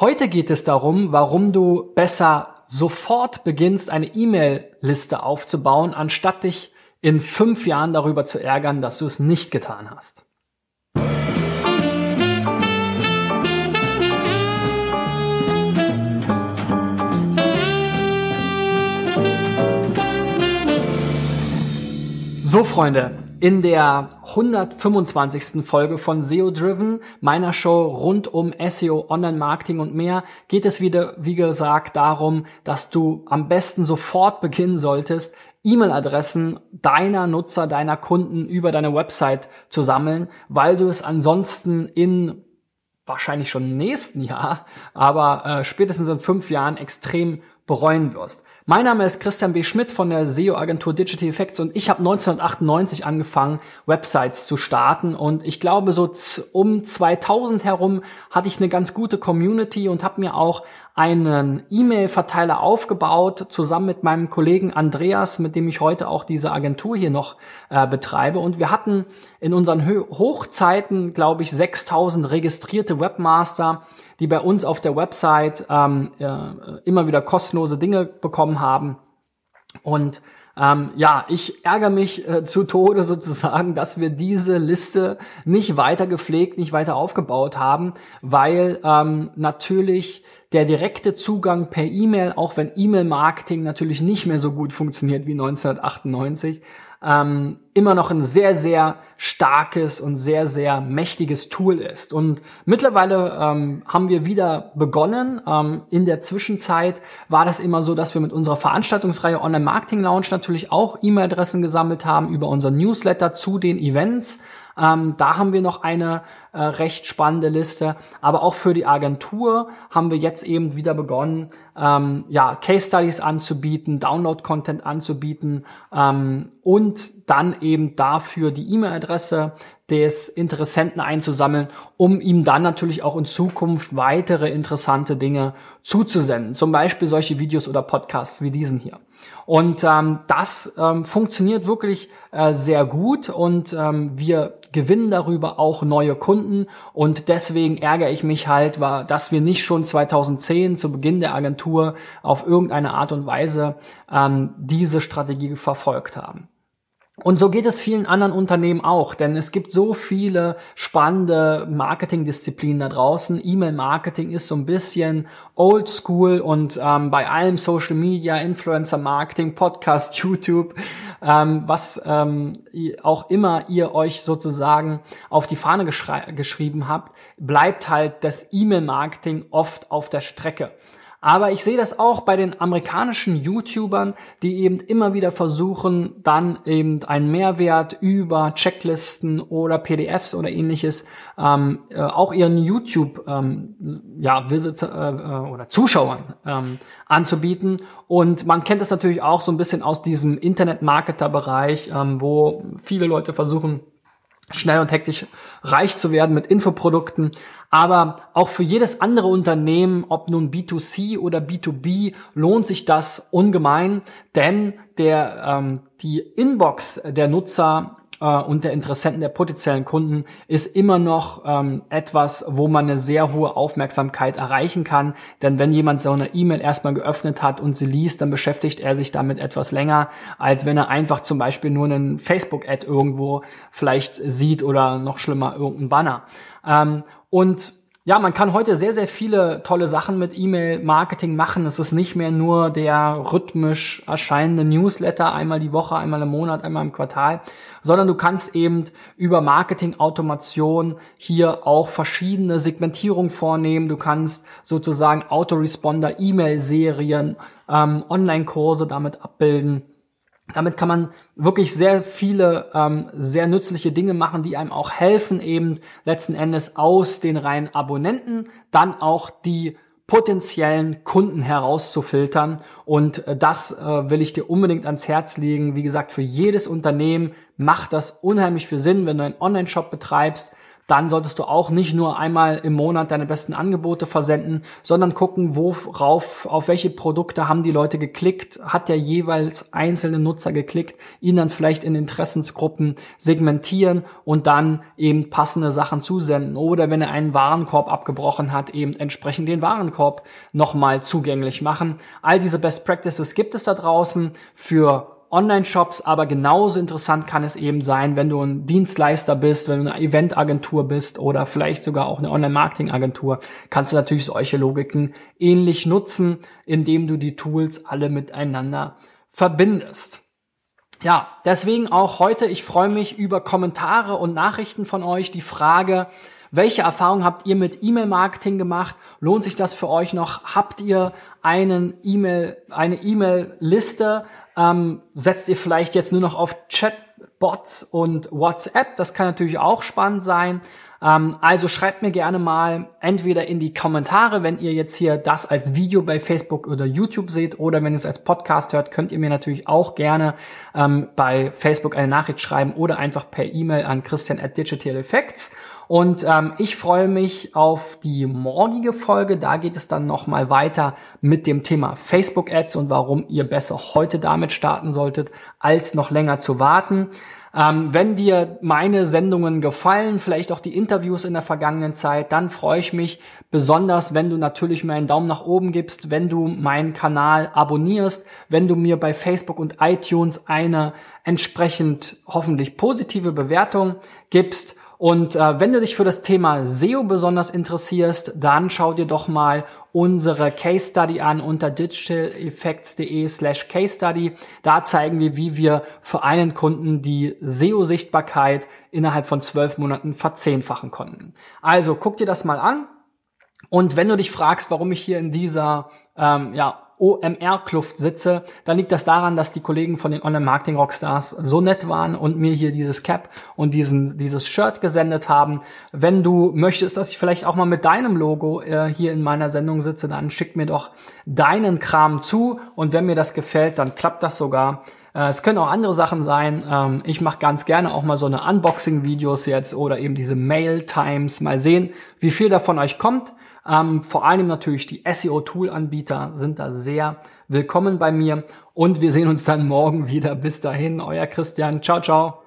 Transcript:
Heute geht es darum, warum du besser sofort beginnst, eine E-Mail-Liste aufzubauen, anstatt dich in fünf Jahren darüber zu ärgern, dass du es nicht getan hast. So, Freunde, in der 125. Folge von SEO Driven, meiner Show rund um SEO, Online-Marketing und mehr, geht es wieder, wie gesagt, darum, dass du am besten sofort beginnen solltest, E-Mail-Adressen deiner Nutzer, deiner Kunden über deine Website zu sammeln, weil du es ansonsten in wahrscheinlich schon nächsten Jahr, aber äh, spätestens in fünf Jahren extrem bereuen wirst. Mein Name ist Christian B. Schmidt von der SEO-Agentur Digital Effects und ich habe 1998 angefangen, Websites zu starten und ich glaube, so um 2000 herum hatte ich eine ganz gute Community und habe mir auch einen E-Mail-Verteiler aufgebaut, zusammen mit meinem Kollegen Andreas, mit dem ich heute auch diese Agentur hier noch äh, betreibe. Und wir hatten in unseren Ho Hochzeiten, glaube ich, 6000 registrierte Webmaster, die bei uns auf der Website ähm, äh, immer wieder kostenlose Dinge bekommen haben. Und ähm, ja, ich ärgere mich äh, zu Tode sozusagen, dass wir diese Liste nicht weiter gepflegt, nicht weiter aufgebaut haben, weil ähm, natürlich der direkte Zugang per E-Mail, auch wenn E-Mail-Marketing natürlich nicht mehr so gut funktioniert wie 1998, ähm, immer noch ein sehr, sehr starkes und sehr, sehr mächtiges Tool ist. Und mittlerweile ähm, haben wir wieder begonnen. Ähm, in der Zwischenzeit war das immer so, dass wir mit unserer Veranstaltungsreihe Online Marketing Lounge natürlich auch E-Mail-Adressen gesammelt haben über unser Newsletter zu den Events. Ähm, da haben wir noch eine äh, recht spannende Liste. Aber auch für die Agentur haben wir jetzt eben wieder begonnen, ähm, ja, Case Studies anzubieten, Download-Content anzubieten ähm, und dann eben dafür die E-Mail-Adresse des Interessenten einzusammeln, um ihm dann natürlich auch in Zukunft weitere interessante Dinge zuzusenden. Zum Beispiel solche Videos oder Podcasts wie diesen hier. Und ähm, das ähm, funktioniert wirklich äh, sehr gut und ähm, wir gewinnen darüber auch neue Kunden und deswegen ärgere ich mich halt, war, dass wir nicht schon 2010 zu Beginn der Agentur auf irgendeine Art und Weise ähm, diese Strategie verfolgt haben. Und so geht es vielen anderen Unternehmen auch, denn es gibt so viele spannende Marketingdisziplinen da draußen. E-Mail-Marketing ist so ein bisschen old school und ähm, bei allem Social Media, Influencer-Marketing, Podcast, YouTube, ähm, was ähm, auch immer ihr euch sozusagen auf die Fahne geschrieben habt, bleibt halt das E-Mail-Marketing oft auf der Strecke. Aber ich sehe das auch bei den amerikanischen YouTubern, die eben immer wieder versuchen, dann eben einen Mehrwert über Checklisten oder PDFs oder ähnliches ähm, äh, auch ihren YouTube ähm, ja, Visitor, äh, oder Zuschauern ähm, anzubieten. Und man kennt das natürlich auch so ein bisschen aus diesem Internet-Marketer-Bereich, ähm, wo viele Leute versuchen, schnell und hektisch reich zu werden mit Infoprodukten. Aber auch für jedes andere Unternehmen, ob nun B2C oder B2B, lohnt sich das ungemein, denn der, ähm, die Inbox der Nutzer äh, und der Interessenten, der potenziellen Kunden ist immer noch ähm, etwas, wo man eine sehr hohe Aufmerksamkeit erreichen kann. Denn wenn jemand so eine E-Mail erstmal geöffnet hat und sie liest, dann beschäftigt er sich damit etwas länger, als wenn er einfach zum Beispiel nur einen Facebook-Ad irgendwo vielleicht sieht oder noch schlimmer irgendein Banner. Ähm, und ja, man kann heute sehr, sehr viele tolle Sachen mit E-Mail-Marketing machen. Es ist nicht mehr nur der rhythmisch erscheinende Newsletter einmal die Woche, einmal im Monat, einmal im Quartal, sondern du kannst eben über Marketing-Automation hier auch verschiedene Segmentierungen vornehmen. Du kannst sozusagen Autoresponder, E-Mail-Serien, ähm, Online-Kurse damit abbilden. Damit kann man wirklich sehr viele ähm, sehr nützliche Dinge machen, die einem auch helfen, eben letzten Endes aus den reinen Abonnenten dann auch die potenziellen Kunden herauszufiltern. Und äh, das äh, will ich dir unbedingt ans Herz legen. Wie gesagt, für jedes Unternehmen macht das unheimlich viel Sinn, wenn du einen Online-Shop betreibst, dann solltest du auch nicht nur einmal im Monat deine besten Angebote versenden, sondern gucken, worauf, auf welche Produkte haben die Leute geklickt, hat der jeweils einzelne Nutzer geklickt, ihn dann vielleicht in Interessensgruppen segmentieren und dann eben passende Sachen zusenden. Oder wenn er einen Warenkorb abgebrochen hat, eben entsprechend den Warenkorb nochmal zugänglich machen. All diese Best Practices gibt es da draußen für Online-Shops, aber genauso interessant kann es eben sein, wenn du ein Dienstleister bist, wenn du eine Eventagentur bist oder vielleicht sogar auch eine Online-Marketing-Agentur, kannst du natürlich solche Logiken ähnlich nutzen, indem du die Tools alle miteinander verbindest. Ja, deswegen auch heute, ich freue mich über Kommentare und Nachrichten von euch. Die Frage, welche Erfahrungen habt ihr mit E-Mail-Marketing gemacht? Lohnt sich das für euch noch? Habt ihr einen E-Mail, eine E-Mail-Liste? Ähm, setzt ihr vielleicht jetzt nur noch auf Chatbots und WhatsApp? Das kann natürlich auch spannend sein. Ähm, also schreibt mir gerne mal entweder in die Kommentare, wenn ihr jetzt hier das als Video bei Facebook oder YouTube seht oder wenn ihr es als Podcast hört, könnt ihr mir natürlich auch gerne ähm, bei Facebook eine Nachricht schreiben oder einfach per E-Mail an christian at digital effects. Und ähm, ich freue mich auf die morgige Folge. Da geht es dann nochmal weiter mit dem Thema Facebook Ads und warum ihr besser heute damit starten solltet, als noch länger zu warten. Ähm, wenn dir meine Sendungen gefallen, vielleicht auch die Interviews in der vergangenen Zeit, dann freue ich mich besonders, wenn du natürlich mir einen Daumen nach oben gibst, wenn du meinen Kanal abonnierst, wenn du mir bei Facebook und iTunes eine entsprechend hoffentlich positive Bewertung gibst und äh, wenn du dich für das Thema SEO besonders interessierst, dann schau dir doch mal unsere Case Study an unter digitaleffects.de slash Case Study. Da zeigen wir, wie wir für einen Kunden die SEO-Sichtbarkeit innerhalb von zwölf Monaten verzehnfachen konnten. Also guck dir das mal an. Und wenn du dich fragst, warum ich hier in dieser ähm, ja, OMR-Kluft sitze, dann liegt das daran, dass die Kollegen von den Online-Marketing-Rockstars so nett waren und mir hier dieses Cap und diesen, dieses Shirt gesendet haben. Wenn du möchtest, dass ich vielleicht auch mal mit deinem Logo äh, hier in meiner Sendung sitze, dann schick mir doch deinen Kram zu und wenn mir das gefällt, dann klappt das sogar. Äh, es können auch andere Sachen sein. Ähm, ich mache ganz gerne auch mal so eine Unboxing-Videos jetzt oder eben diese Mail-Times. Mal sehen, wie viel davon euch kommt. Ähm, vor allem natürlich die SEO-Tool-Anbieter sind da sehr willkommen bei mir und wir sehen uns dann morgen wieder. Bis dahin, euer Christian. Ciao, ciao.